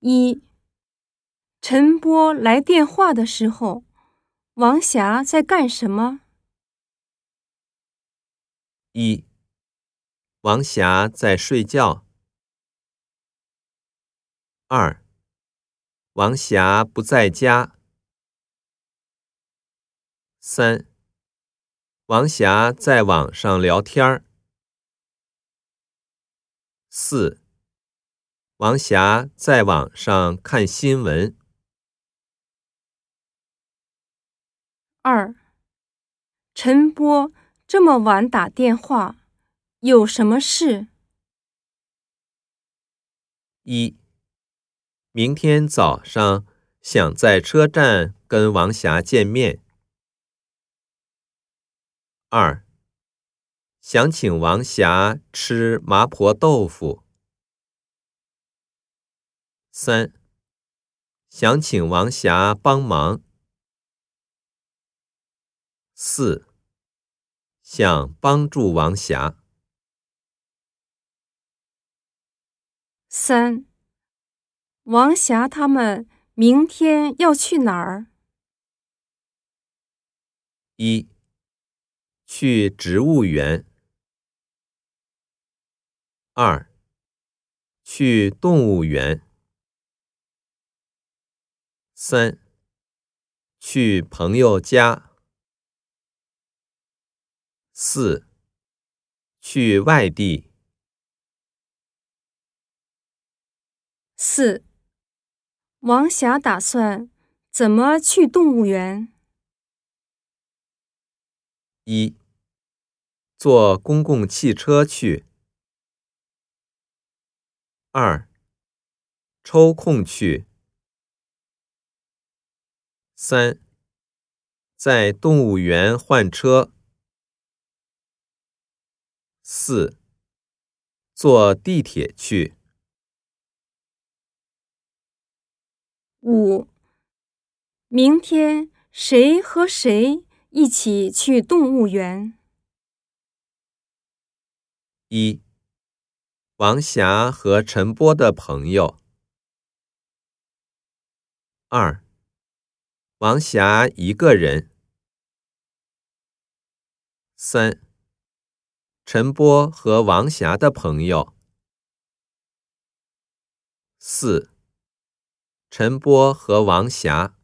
一，陈波来电话的时候，王霞在干什么？一，王霞在睡觉。二，王霞不在家。三，王霞在网上聊天儿。四。王霞在网上看新闻。二，陈波这么晚打电话，有什么事？一，明天早上想在车站跟王霞见面。二，想请王霞吃麻婆豆腐。三，想请王霞帮忙。四，想帮助王霞。三，王霞他们明天要去哪儿？一，去植物园。二，去动物园。三，去朋友家。四，去外地。四，王霞打算怎么去动物园？一，坐公共汽车去。二，抽空去。三，在动物园换车。四，坐地铁去。五，明天谁和谁一起去动物园？一，王霞和陈波的朋友。二。王霞一个人。三，陈波和王霞的朋友。四，陈波和王霞。